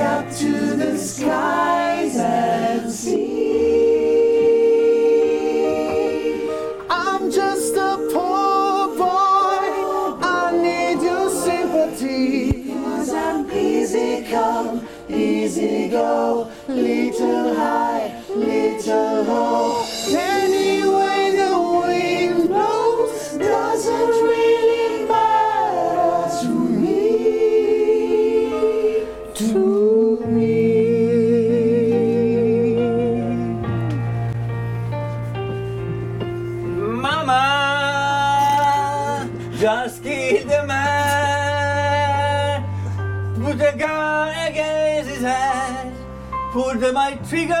up to the skies figure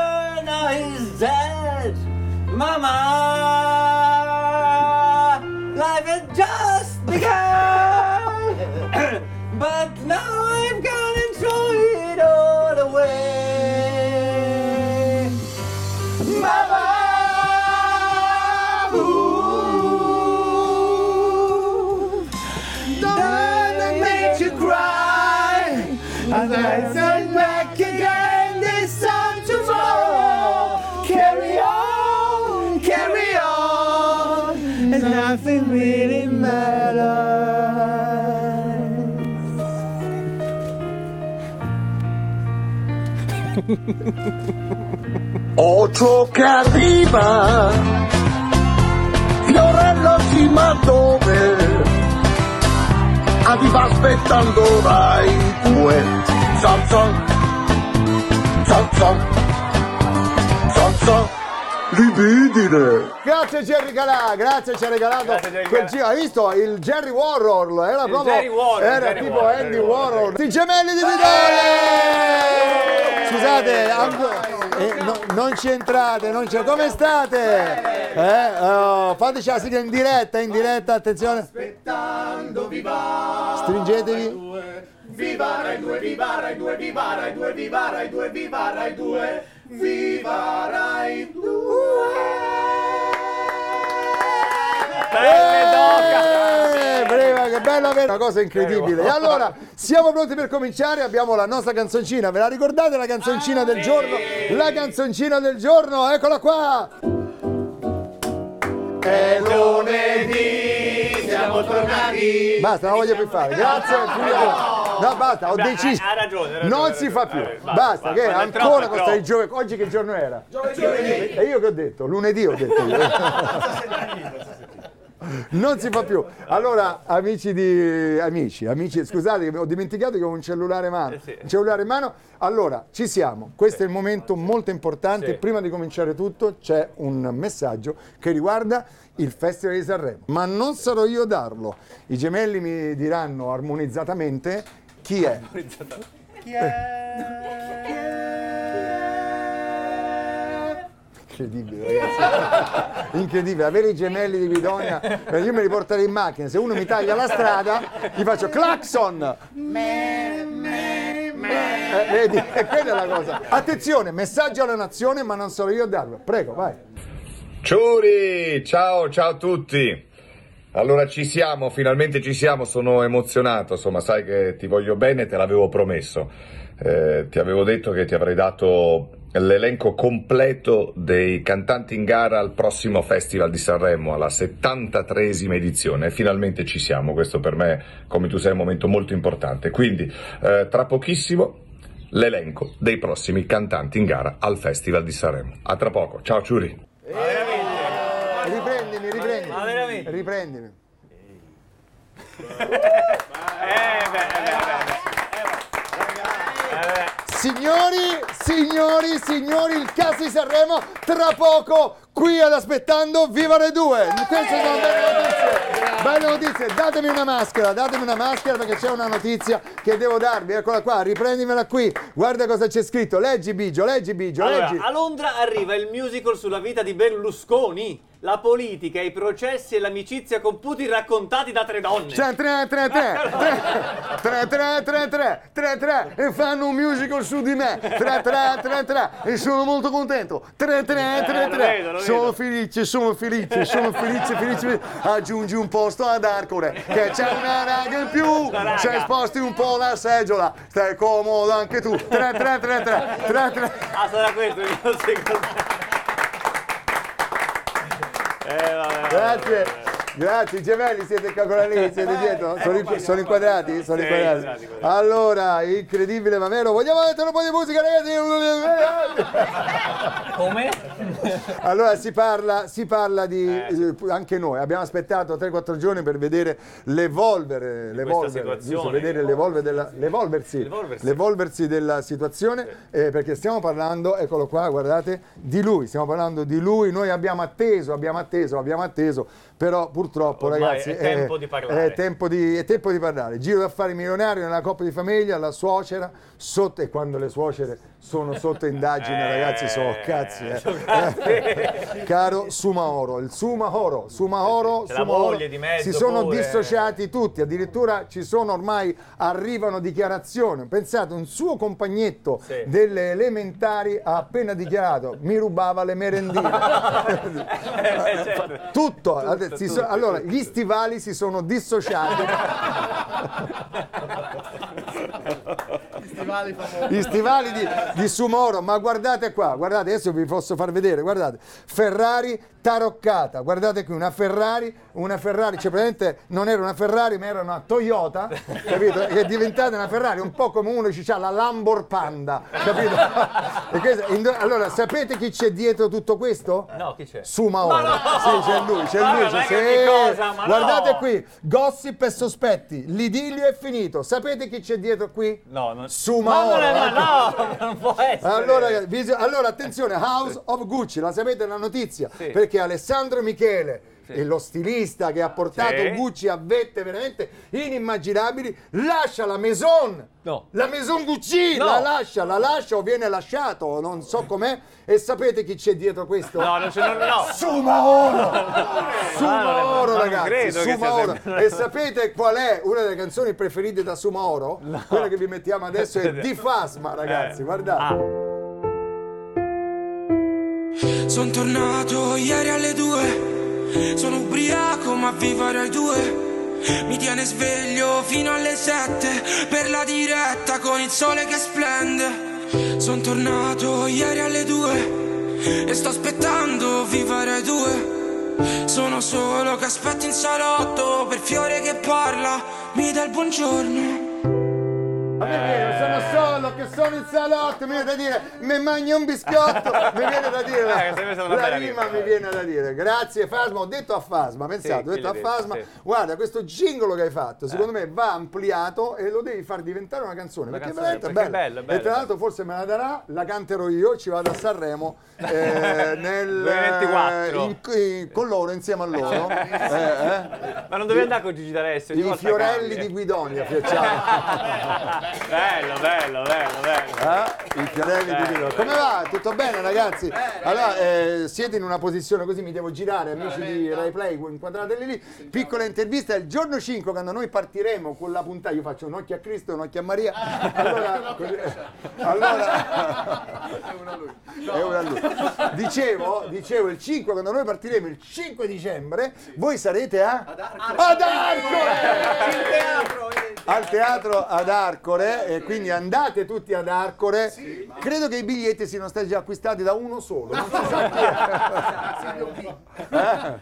Ocho che arriva, Fiorello si ma dove? Arriva aspettando Rai 2, zon zon, zon zon, zon zon, libidine. Grazie Jerry Calà, grazie ci ha regalato Grazie, Jerry quel giro. Hai visto il Jerry Warhol? Era Il proprio Jerry Warhol, era Jerry tipo Warhol, Andy Warhol. Warhol. I gemelli di Vidone! Scusate, anche- eh, no- non ci entrate, non ci come state? Eh, oh, fateci la sigla in diretta, in diretta, attenzione. Aspettando viva Stringetevi. Viva Rai 2, viva Rai 2, viva Rai 2, viva Rai 2, viva Rai 2, viva Rai 2. Eh, brava, che bello avere una cosa incredibile. E allora, siamo pronti per cominciare. Abbiamo la nostra canzoncina. Ve la ricordate la canzoncina del giorno? La canzoncina del giorno, eccola qua. È lunedì, siamo tornati. Basta, non la voglio più fare. Grazie. finito. No, basta, ho Beh, deciso. ha ragione, ha ragione, Non si fa più. Vabbè, basta, Basta, che basta, è ancora troppo, questo è il giovedì. Oggi che giorno era? E io che ho detto? Lunedì ho detto io. Non si fa più. Allora, amici di amici, amici, scusate che ho dimenticato che ho un cellulare in mano. Eh sì. Un cellulare in mano. Allora, ci siamo. Questo è il momento molto importante. Sì. Prima di cominciare tutto c'è un messaggio che riguarda il Festival di Sanremo. Ma non sarò io a darlo. I gemelli mi diranno armonizzatamente chi è. Incredibile, ragazzi. Incredibile, avere i gemelli di Guidonia. Io me li porterei in macchina. Se uno mi taglia la strada, gli faccio clacson. Eh, vedi, e quella è la cosa. Attenzione, messaggio alla nazione, ma non sono io a darlo. Prego, vai. Ciuri, ciao, ciao a tutti. Allora ci siamo, finalmente ci siamo, sono emozionato, insomma sai che ti voglio bene, te l'avevo promesso. Eh, ti avevo detto che ti avrei dato l'elenco completo dei cantanti in gara al prossimo Festival di Sanremo, alla 73esima edizione. Finalmente ci siamo, questo per me, come tu sai, è un momento molto importante. Quindi, eh, tra pochissimo, l'elenco dei prossimi cantanti in gara al Festival di Sanremo. A tra poco, ciao Ciuri. Riprendimi, riprendimi. Ma veramente? Riprendimi. Eh, beh, eh, beh, Signori, signori, signori, il caso di Sanremo tra poco qui ad aspettando Viva le due. Queste sono belle notizie. Belle notizie. Datemi una maschera, datemi una maschera perché c'è una notizia che devo darvi. Eccola qua, riprendimela qui. Guarda cosa c'è scritto. Leggi Bigio, leggi Bigio, Allora, leggi. a Londra arriva il musical sulla vita di Berlusconi. La politica, i processi e l'amicizia con Putin raccontati da tre donne. C'è 3 3 3 3 3 3 3 3 3 3 e fanno un musical su di me 3 3 3 3 e sono molto contento 3 3 3 Eh, lo 3 vedo, lo sono felice sono felice sono felice felice aggiungi un posto ad Arcore che c'è una raga in più se sposti un po' la seggiola stai comodo anche tu 3 3 3 3 3 3 Ah, sarà questo il mio secondo. Eh, vabbè, Grazie. Grazie, gemelli siete lì, siete dietro? Sono, in- sono inquadrati? Sono Sì, inquadrati. Allora, incredibile ma vero, vogliamo mettere un po' di musica ragazzi? Come? Allora si parla, si parla di, Eh, eh, anche noi abbiamo aspettato 3-4 giorni per vedere l'evolvere, l'evolvere, giusto? vedere l'evolvere della- l'evolversi, L'evolversi. l'evolversi della situazione, eh, perché stiamo parlando, eccolo qua, guardate, di lui, stiamo parlando di lui, noi abbiamo atteso, abbiamo atteso, abbiamo atteso, però purtroppo Ormai ragazzi è tempo di parlare. È tempo di, è tempo di parlare. Giro d'affari milionario nella coppia di famiglia, la suocera, sotto, e quando le suocere sono sotto indagine, Eh, ragazzi, sono cazzi. eh. cazzi. Caro Sumaoro, il Sumaoro, Sumaoro, C'è la Sumaoro, moglie di mezzo si sono pure. dissociati tutti, addirittura ci sono ormai, arrivano dichiarazioni. Pensate, un suo compagnetto Sì. delle elementari ha appena dichiarato, mi rubava le merendine. Eh, certo. Tutto, si tutto, so- allora gli stivali si sono dissociati. Stivali famosi. Gli stivali di, di Sumoro, ma guardate qua, guardate, adesso vi posso far vedere, guardate, Ferrari taroccata, guardate qui, una Ferrari, una Ferrari, cioè praticamente non era una Ferrari ma era una Toyota, capito? Che è diventata una Ferrari, un po' come uno ci ha la Lambor Panda, capito? Allora, sapete chi c'è dietro tutto questo? No, chi c'è? Sumaoro. Sì, c'è lui, c'è Ma lui. c'è- è che sì. che cosa, Guardate no. qui, gossip e sospetti, l'idillio è finito. Sapete chi c'è dietro qui? No, non... Sumaoro. Ma non, è, ma no, non può essere. Allora, bisog- allora, attenzione, House of Gucci, la sapete la notizia? Sì. Perché Alessandro Michele, e lo stilista che ha portato Sì. Gucci a vette veramente inimmaginabili, lascia la Maison. No. La Maison Gucci No. la lascia, la lascia o viene lasciato, non so com'è. E sapete chi c'è dietro questo? No, non c'è, no, no. Sumaoro! Ah, Sumaoro, non ragazzi! Sumaoro. E sapete qual è una delle canzoni preferite da Sumaoro? Quella che vi mettiamo adesso è Di Fasma, ragazzi, Eh. guardate. Ah. Sono tornato ieri alle due, sono ubriaco ma viva Rai 2 Mi tiene sveglio fino alle sette per la diretta con il sole che splende. Sono tornato ieri alle due e sto aspettando viva Rai 2 Sono solo che aspetto in salotto per Fiore che parla, mi dà il buongiorno. Ma perché sono solo che sono in salotto, mi viene da dire, mi mangi un biscotto, mi viene da dire, Eh, la bella rima mi viene da dire, grazie Fasma, ho detto a Fasma, pensate, Sì, ho detto a detto? Fasma, Sì. guarda questo gingolo che hai fatto, secondo me va ampliato e lo devi far diventare una canzone, Una perché canzone, veramente perché è bello, bello, e tra l'altro forse me la darà, la canterò io, ci vado a Sanremo eh, nel, 2024. in- in- con loro, insieme a loro, eh, eh. Ma non dovevi andare con Gigi D'Alessio? i fiorelli cambia. di Guidonia, Fiacciano. bello, bello, bello, bello. Eh? I fiorelli di Guido. Come va? Tutto bene ragazzi? Allora, eh, siete in una posizione così, mi devo girare, amici di Rai Play, inquadrateli lì. Piccola intervista, il giorno 5 quando noi partiremo con la puntata, io faccio un occhio a Cristo un occhio a Maria. Allora, così- allora è una a lui. Dicevo, dicevo il 5 quando noi partiremo il 5 dicembre, voi sarete a ad Arcore! Al teatro ad Arcore e quindi andate tutti ad Arcore. Credo che i biglietti siano stati già acquistati da uno solo. Non si sa chi è. Eh?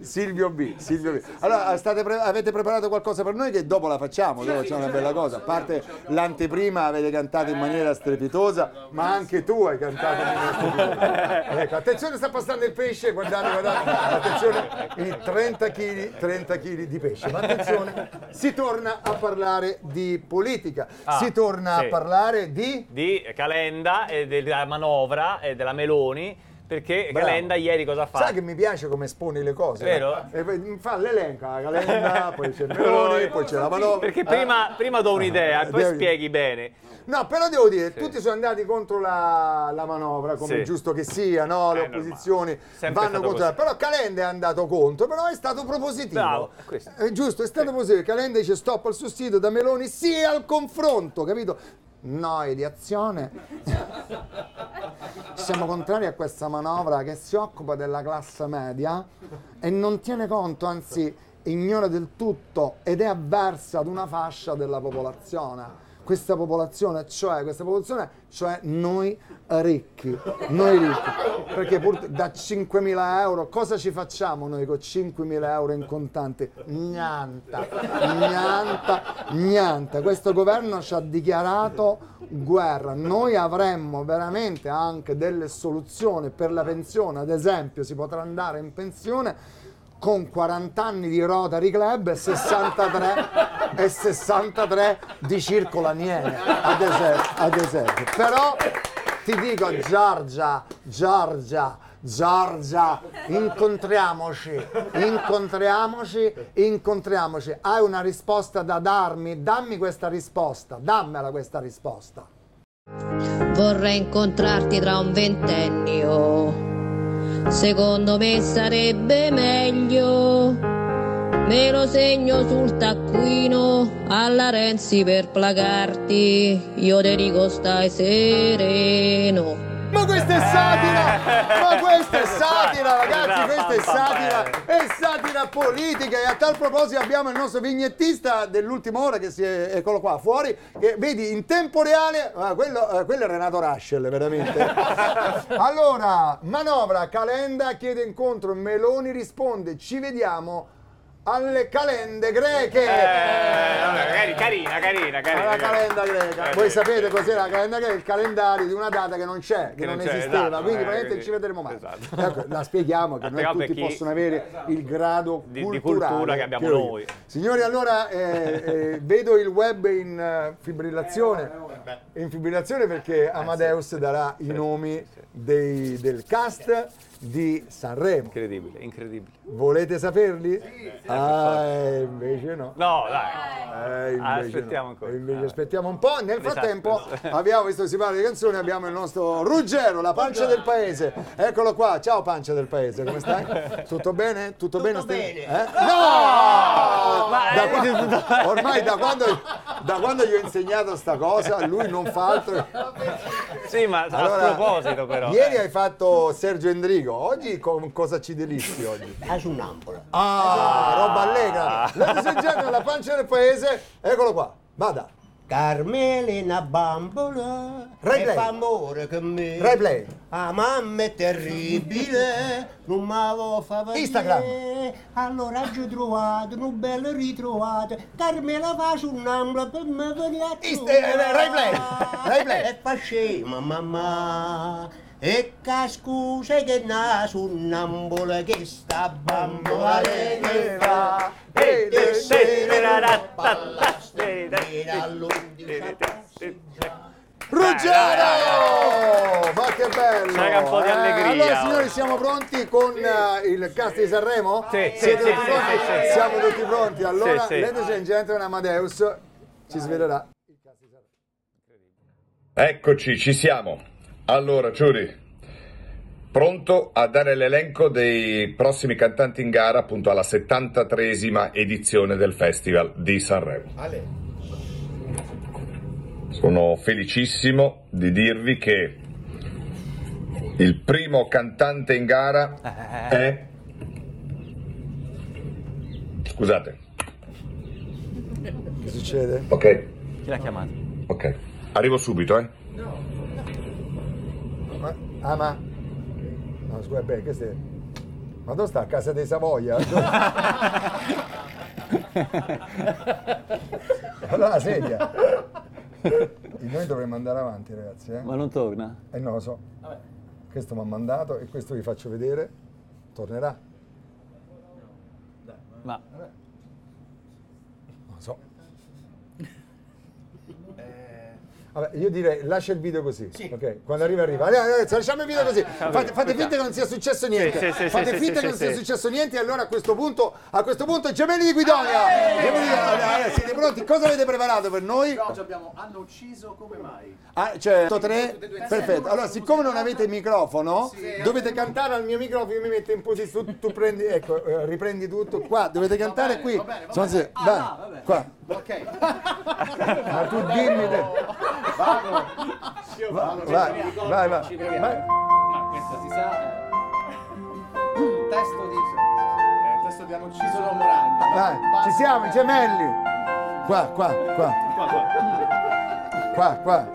Silvio B Silvio B. Allora state pre- avete preparato qualcosa per noi che dopo la facciamo dopo c'è una bella cosa. A parte l'anteprima avete cantato in maniera strepitosa ma anche tu hai cantato in maniera strepitosa. Ecco, attenzione sta passando il pesce guardate guardate. Attenzione i 30 kg 30 kg di pesce ma attenzione si torna a parlare di politica Ah, si torna sì. a parlare di Di Calenda e della manovra e della Meloni Perché Bravo. Calenda ieri cosa fa? Sai che mi piace come esponi le cose. Vero? no? E poi mi fa l'elenco, la calenda, poi c'è il Meloni, poi c'è la manovra. Perché prima, prima do un'idea e poi Devi- spieghi bene. No, però devo dire, tutti sono andati contro la, la manovra, come Sì. è giusto che sia, no? Le È normale. opposizioni vanno contro. così. Però Calenda è andato contro, però è stato propositivo. Bravo, è questo. È giusto, è stato positivo. Calenda dice stop al sussidio da Meloni, sì al confronto, capito? Noi di azione siamo contrari a questa manovra che si occupa della classe media e non tiene conto, anzi ignora del tutto ed è avversa ad una fascia della popolazione. Questa popolazione, cioè questa popolazione, cioè noi ricchi, noi ricchi, perché pur- da 5.000 euro cosa ci facciamo noi con 5.000 euro in contanti? Niente, niente, niente. Questo governo ci ha dichiarato guerra. Noi avremmo veramente anche delle soluzioni per la pensione, ad esempio si potrà andare in pensione con 40 anni di Rotary Club e 63, e 63 di Circolo Aniene, ad esempio, ad esempio. Però ti dico Giorgia, Giorgia, Giorgia, incontriamoci, incontriamoci, incontriamoci. Hai una risposta da darmi? Dammi questa risposta, dammela questa risposta. Vorrei incontrarti tra un ventennio. Secondo me sarebbe meglio. Me lo segno sul taccuino alla Renzi per placarti. Io te dico stai sereno. Ma questa è satira! Ma questa è satira, ragazzi! Questa è satira! È satira politica! E a tal proposito abbiamo il nostro vignettista dell'ultima ora che si è, eccolo qua, fuori, che vedi in tempo reale. ah, quello, eh, quello è Renato Raschel, veramente. Allora, manovra, Calenda chiede incontro, Meloni risponde, ci vediamo alle calende greche! Eh, vabbè, carina, carina, carina. Alla calenda greca. Voi sapete cos'è la calenda greca? Il calendario di una data che non c'è, che, Che non, non c'è, esisteva, esatto, quindi eh, probabilmente quindi- ci vedremo mai. esatto. Ecco, la spieghiamo che non per tutti chi- possono avere il grado Di- cultura che abbiamo io. noi. Signori, allora eh, eh, vedo il web in eh, fibrillazione, in fibrillazione perché Amadeus darà i nomi dei- del cast di Sanremo. Incredibile, incredibile. Volete saperli? Ah, eh, invece no. No, dai. Eh, invece Aspettiamo no. ancora. Invece Ah. aspettiamo un po'. Nel Esatto. frattempo abbiamo, visto che si parla di canzoni, abbiamo il nostro Ruggero, la pancia del paese. Eccolo qua. Ciao pancia del paese, come stai? Tutto bene? Tutto, bene? Stai- Eh? No! Ma, Da eh, qua- ormai da quando, da quando gli ho insegnato sta cosa, lui non fa altro. Sì, ma Allora, a proposito però. Ieri hai fatto Sergio Endrigo, oggi con cosa ci delizi oggi? La sunnambola. Ah, roba allegra. Ladies and gentlemen, la pancia del paese, eccolo qua. Vada. Carmelina bambola Rai e fa amore con me. Rai play. Ah, mamma è terribile, non mi avevo fa vedere. Instagram. Allora ci trovato, un bello ritrovato. Carmela fa sunnambola per me venire a eh, trovare. Rai play. Rai play. E fa scema mamma. E che scusa che na sunnambola che sta bambola che fa. E sì, se ne da, da, va da, alla da, strada, da, all'undici passa. Ruggero! Ma che bello! C'era un po' di Eh, allegria. allora signori siamo pronti con eh, il cast di Sanremo? Sì, sì, Siete sì, tutti sì, pronti? sì, sì. Siamo tutti pronti. Allora, Sì, sì. ladies and gentlemen, Amadeus ci svelerà. Eccoci, ci siamo. Allora, Ciuri, pronto a dare l'elenco dei prossimi cantanti in gara appunto alla 73esima edizione del Festival di Sanremo. Sono felicissimo di dirvi che il primo cantante in gara è... Scusate, Che succede? ok, Chi l'ha chiamato? ok. Arrivo subito, eh. Ma, ah, ma... No, scusa, beh, che sei... Ma dove sta? A casa dei Savoia? allora la sedia. Noi dovremmo andare avanti, ragazzi. Eh? Ma non torna? Eh non lo so. Questo mi ha mandato e questo vi faccio vedere. Tornerà? Ma Non lo so. Vabbè, io direi lascia il video così. Ok, quando arriva arriva. Allora, ragazzi, lasciamo il video così. Fate, fate finta che non sia successo niente. sì, sì, fate sì, finta sì, che non sì, sia sì. successo niente. E allora a questo punto, a questo punto, gemelli di Guidonia! Gemelli di Guidonia, siete pronti? Cosa avete preparato per noi? Oggi abbiamo hanno ucciso come mai? Ah, cioè, tre? Perfetto. Allora, siccome non avete il microfono, dovete cantare al mio microfono, io mi metto in posizione, tu, tu prendi, ecco, eh, riprendi tutto. Qua, dovete cantare qui. va bene, va bene. Ah, no, qua. Ok. Ma tu dimmi. te- Va- Vai, vai, vai. Ci proviamo. vai. Ma questa si sa. eh. Il testo di. eh, testo di l'uomo ragno. Vai, ci siamo, i gemelli. Qua, qua, qua. Qua, qua.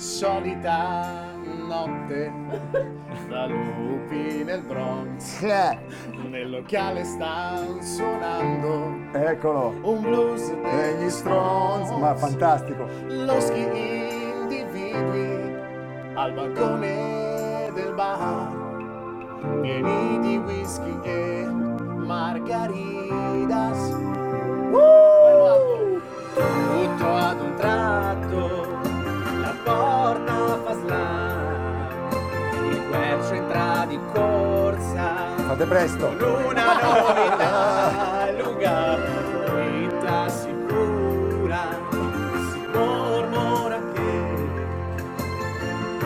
Solita notte da lupi nel Bronx. Eh, Nel locale sta suonando Eccolo. un blues Degli Stones. Ma fantastico. Loschi individui al balcone del bar pieni di whisky e margaritas tutto ad un tratto Fate presto. con una novità lunga vita sicura si mormora che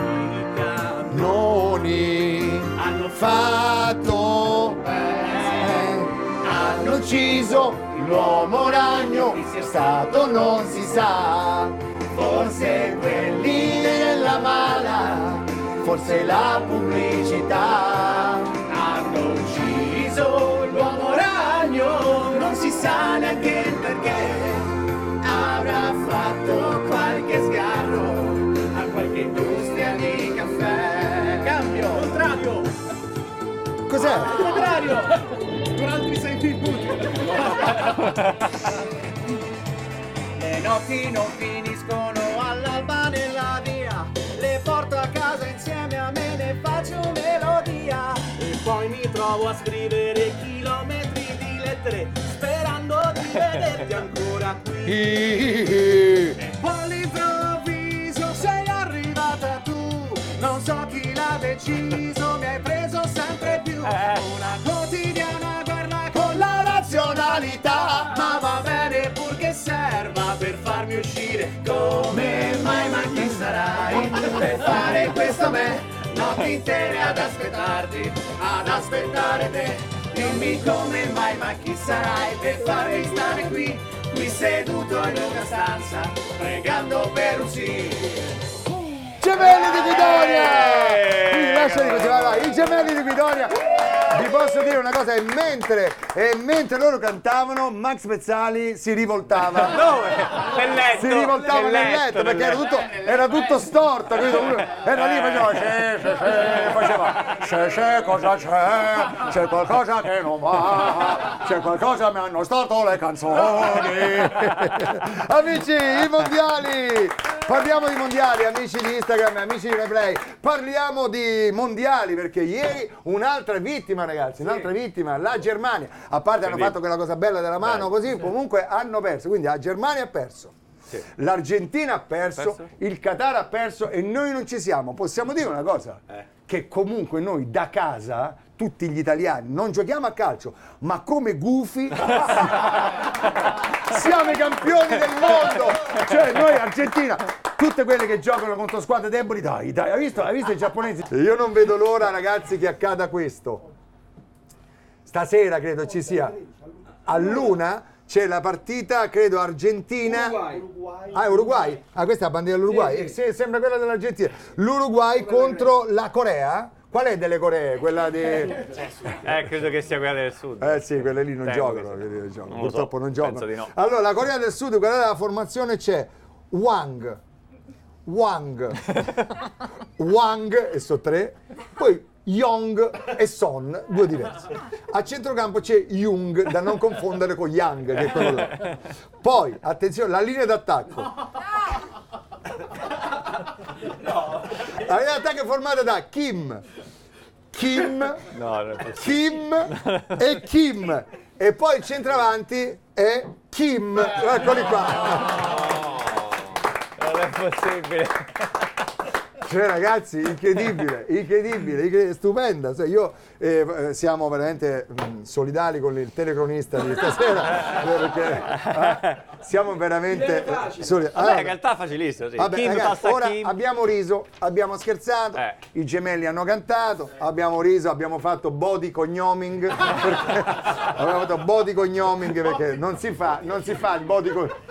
i campioni Noni hanno fatto bene Hanno ucciso l'uomo ragno. È stato non si sa. Forse quelli della mala. Forse la pubblicità. Sa neanche il perché. Avrà fatto qualche sgarro a qualche industria di caffè. Cambio contrario. Cos'è? contrario. Con altri sei minuti le notti non finiscono all'alba nella via. Le porto a casa insieme a me ne faccio melodia. E poi mi trovo a scrivere chilometri di lettere vederti ancora qui. All'improvviso sei arrivata tu? Non so chi l'ha deciso Mi hai preso sempre più. Una quotidiana guerra con la razionalità. Ma va bene purché serva Per farmi uscire. Come mai ma chi sarai Per fare questo a me Notti intere ad aspettarti Ad aspettare te Dimmi come mai ma chi sarai Per farmi stare qui Qui seduto in una stanza Pregando per un sì Gemelli di Guidonia! I gemelli di Guidonia! Vi posso dire una cosa, e mentre, e mentre loro cantavano, Max Pezzali si rivoltava. Dove? Nel letto. Si rivoltava nel letto perché nel era tutto, era tutto storto, capito? Era lì faceva c'è, c'è, c'è, faceva c'è, c'è, cosa c'è? C'è qualcosa che non va, c'è qualcosa mi hanno storto le canzoni. amici, i mondiali! Parliamo di mondiali, amici di Instagram, amici di Replay. Parliamo di mondiali perché ieri un'altra vittima, ragazzi, un'altra vittima, la Germania. A parte hanno fatto quella cosa bella della mano, così comunque hanno perso. Quindi la Germania ha perso. L'Argentina ha perso, Perso. il Qatar ha perso e noi non ci siamo. Possiamo dire una cosa? Che comunque noi da casa, tutti gli italiani, non giochiamo a calcio, ma come gufi siamo i campioni del mondo. Cioè noi Argentina, tutte quelle che giocano contro squadre deboli, dai, dai, hai visto, hai visto i giapponesi? Io non vedo l'ora ragazzi che accada questo. Stasera credo ci sia a luna c'è la partita, credo Argentina. Ah, Uruguay. Ah, questa è la bandiera dell'Uruguay. Eh, sì, sembra quella dell'Argentina. L'Uruguay contro la Corea. Qual è delle Coree? Quella di. Eh, credo che sia quella del sud. Eh sì, quelle lì non Temo giocano, sì. lì non giocano. Non lo so, purtroppo non penso giocano. di no. Allora, la Corea del Sud, quella della formazione c'è Wang, Wang, Wang, e so tre, poi Yong e Son, due diversi. A centrocampo c'è Jung, da non confondere con Yang, che è quello là. Poi, attenzione, la linea d'attacco. La linea d'attacco è formata da Kim, Kim, No, non. Kim e Kim. E poi il centravanti è Kim. Eccoli qua. è possibile? Cioè, ragazzi, incredibile, incredibile, incredibile, stupenda. Cioè, io eh, eh, siamo veramente mh, solidali con il telecronista di stasera eh, perché eh, siamo veramente solidali. Vabbè, Allora, in realtà è facilissimo, sì. Vabbè, ragazzi, ora Kim. abbiamo riso, abbiamo scherzato, Eh. i gemelli hanno cantato, abbiamo riso, abbiamo fatto body cognoming, abbiamo fatto body cognoming perché non si fa, non si fa il body cognoming.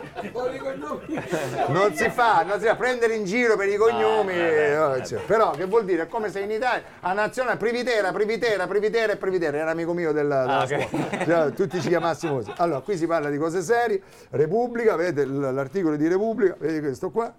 Non si fa, non si fa prendere in giro per i cognomi, eh, cioè, però che vuol dire? È come se in Italia a nazionale Privitera, Privitera, Privitera e Privitera, era amico mio della, della Ah, ok. scuola. Cioè, tutti ci chiamassimo così. Allora, qui si parla di cose serie, Repubblica, vedete l'articolo di Repubblica, vedete questo qua.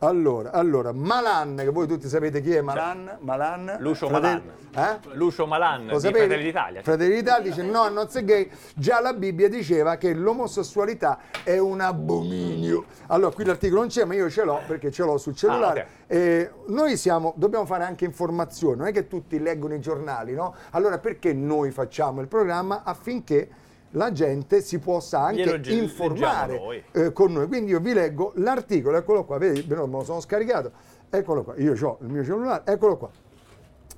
Allora, allora, Malan, che voi tutti sapete chi è Malan, Malan Lucio Fratelli- Eh? Lucio Malan Lo di sapevi? Fratelli d'Italia. Fratelli d'Italia dice no, non sei gay. Già la Bibbia diceva che l'omosessualità è un abominio. Allora, qui l'articolo non c'è, ma io ce l'ho perché ce l'ho sul cellulare. Ah, ok. E noi siamo, dobbiamo fare anche informazione, non è che tutti leggono i giornali, no? Allora perché noi facciamo il programma affinché la gente si possa anche informare eh, con noi. Quindi io vi leggo l'articolo, eccolo qua, vedi, me lo sono scaricato, eccolo qua, io ho il mio cellulare, eccolo qua.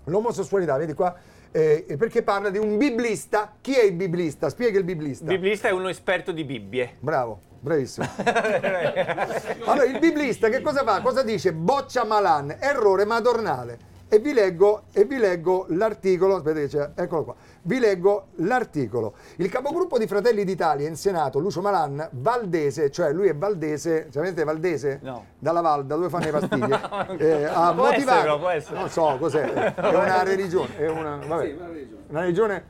L'omosessualità, vedi qua, eh, perché parla di un biblista. Chi è il biblista? Spiega il biblista. Biblista è uno esperto di Bibbie. Bravo, bravissimo. allora, il biblista che cosa fa? Cosa dice? Boccia Malan, errore madornale. E vi leggo, e vi leggo l'articolo, aspetta che c'è, eccolo qua. Vi leggo l'articolo. Il capogruppo di Fratelli d'Italia in Senato, Lucio Malan, valdese, cioè lui è valdese, sapete valdese? No. Dalla Val, da dove fanno le pastiglie. Eh, ha Può motivato, essere, può essere. non so cos'è, è una religione, è una, vabbè, una religione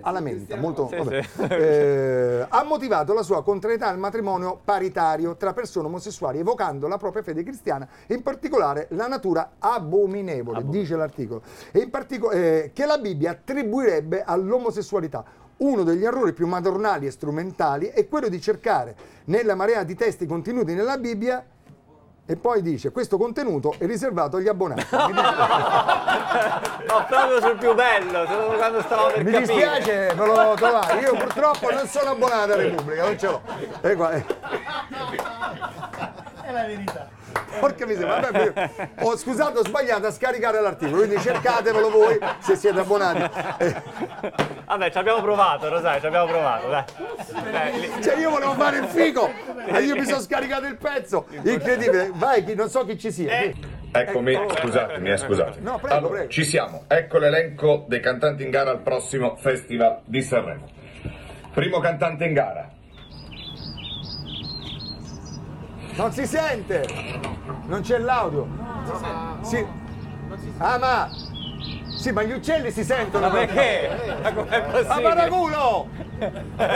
alla menta, molto, Sì, vabbè. sì. Eh, ha motivato la sua contrarietà al matrimonio paritario tra persone omosessuali, evocando la propria fede cristiana e in particolare la natura abominevole, dice l'articolo, e in partico- eh, che la Bibbia attribuirebbe all'omosessualità. Uno degli errori più madornali e strumentali è quello di cercare nella marea di testi contenuti nella Bibbia e poi dice questo contenuto è riservato agli abbonati. Ma proprio sul più bello, solo quando stavo per Mi capire. dispiace, me lo trovare. Io purtroppo non sono abbonato a Repubblica, non ce l'ho. E qua, eh. È la verità. Porca miseria, vabbè, ho scusato, ho sbagliato a scaricare l'articolo, quindi cercatevelo voi se siete abbonati. Eh, Vabbè, ci abbiamo provato, Rosario, ci abbiamo provato, dai. Dai, cioè io volevo fare il figo e io mi sono scaricato il pezzo. Incredibile. Vai, chi- non so chi ci sia. Eccomi, scusatemi, eh, scusatemi. No, prego, Allora, prego. Ci siamo, ecco l'elenco dei cantanti in gara al prossimo Festival di Sanremo. Primo cantante in gara, Non si sente. Non c'è l'audio. Sì. Ah, ma Sì, ma gli uccelli si sentono. Ma perché? Ma com'è Ma possibile? paraculo!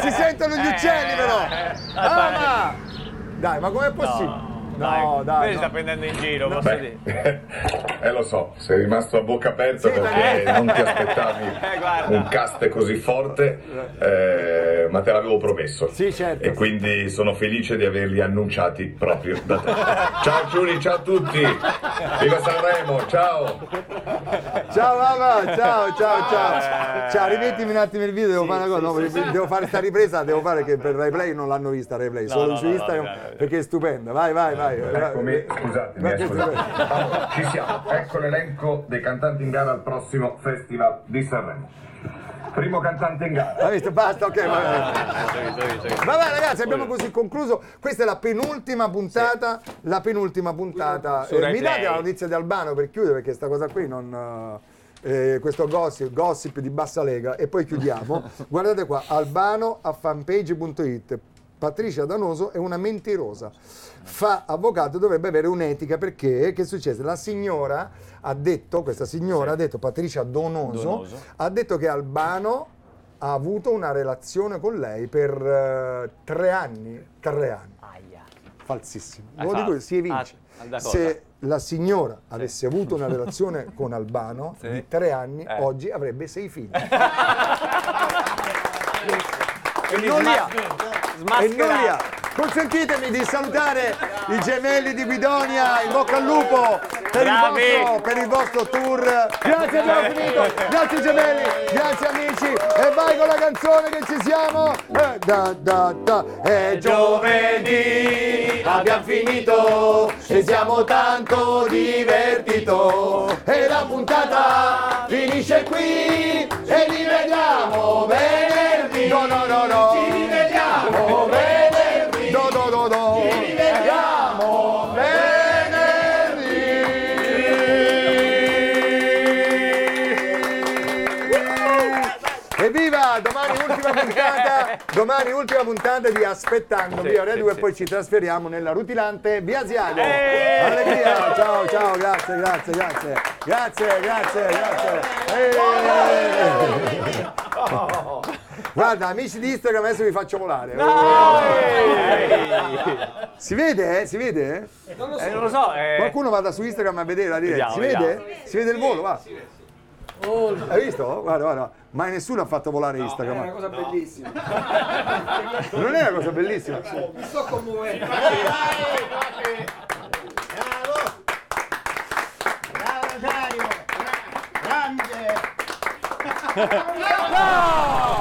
Si sentono gli uccelli però! Eh, Ah, ma... Dai, ma com'è possibile? No, dai. Quelli no. sta prendendo in giro, posso dire. Eh lo so, sei rimasto a bocca aperta Sì, perché dai. non ti aspettavi Eh, un cast così forte, eh, ma te l'avevo promesso. Sì, certo. E quindi sono felice di averli annunciati proprio da te. Ciao Giuni, ciao a tutti! Viva Sanremo, ciao! Ciao mamma, ciao, ciao, Eh. ciao. Ciao, rimettimi un attimo il video, devo fare una cosa. no, devo fare sta ripresa, devo fare che per RaiPlay non l'hanno vista RaiPlay, solo no, su no, Instagram no, no, no. perché è stupenda. Vai, vai, vai. Eccomi, scusatemi, Ma eh, che scusate. stupendo. Allora, ci siamo, ecco l'elenco dei cantanti in gara al prossimo Festival di Sanremo. Primo cantante in gara. Hai visto? Basta, ok. va bene. Visto. Vabbè ragazzi abbiamo così concluso, questa è la penultima puntata, la penultima puntata. Su Eh, Rai mi date Play. la notizia di Albano per chiudere perché sta cosa qui non... eh, questo gossip, gossip di bassa lega e poi chiudiamo. Guardate qua, Albano a fanpage.it. Patricia Danoso è una mentirosa. Fa avvocato, dovrebbe avere un'etica perché che è successo? La signora ha detto, questa signora ha detto, Patricia Donoso, Donoso. ha detto che Albano ha avuto una relazione con lei per eh, tre anni. Tre anni. Aia. Falsissimo. Ah, Lo dico, falso. si evince. Ah? Se la signora avesse avuto una relazione con Albano Sì. di tre anni, Eh. oggi avrebbe sei figli. Quindi non li ha. E smascherato. Consentitemi di salutare i gemelli di Guidonia, in bocca al lupo per il, vostro, per il vostro tour. Grazie, abbiamo finito. Grazie gemelli, grazie amici. E vai con la canzone che ci siamo. Eh, da, da, da. È giovedì, abbiamo finito e siamo tanto divertito e la puntata finisce qui e li vediamo venerdì no no no no ultima puntata, domani ultima puntata di Aspettando Sì, via sì, 2 sì. poi ci trasferiamo nella rutilante via Ziago. Allegria! Ciao, ciao, grazie, grazie, grazie. Grazie, grazie, grazie. Eh. Guarda, amici di Instagram adesso vi faccio volare. Si vede? eh? Si vede? Eh, non lo so. eh. Qualcuno vada su Instagram a vedere la diretta. Si Vediamo, vede? Si vede il volo, va. Hai visto? Guarda, guarda. Mai nessuno ha fatto volare Instagram. È una cosa bellissima. Non è una cosa bellissima? Mi sto commuovendo. Bravo! Bravo Rosario! Grande! No!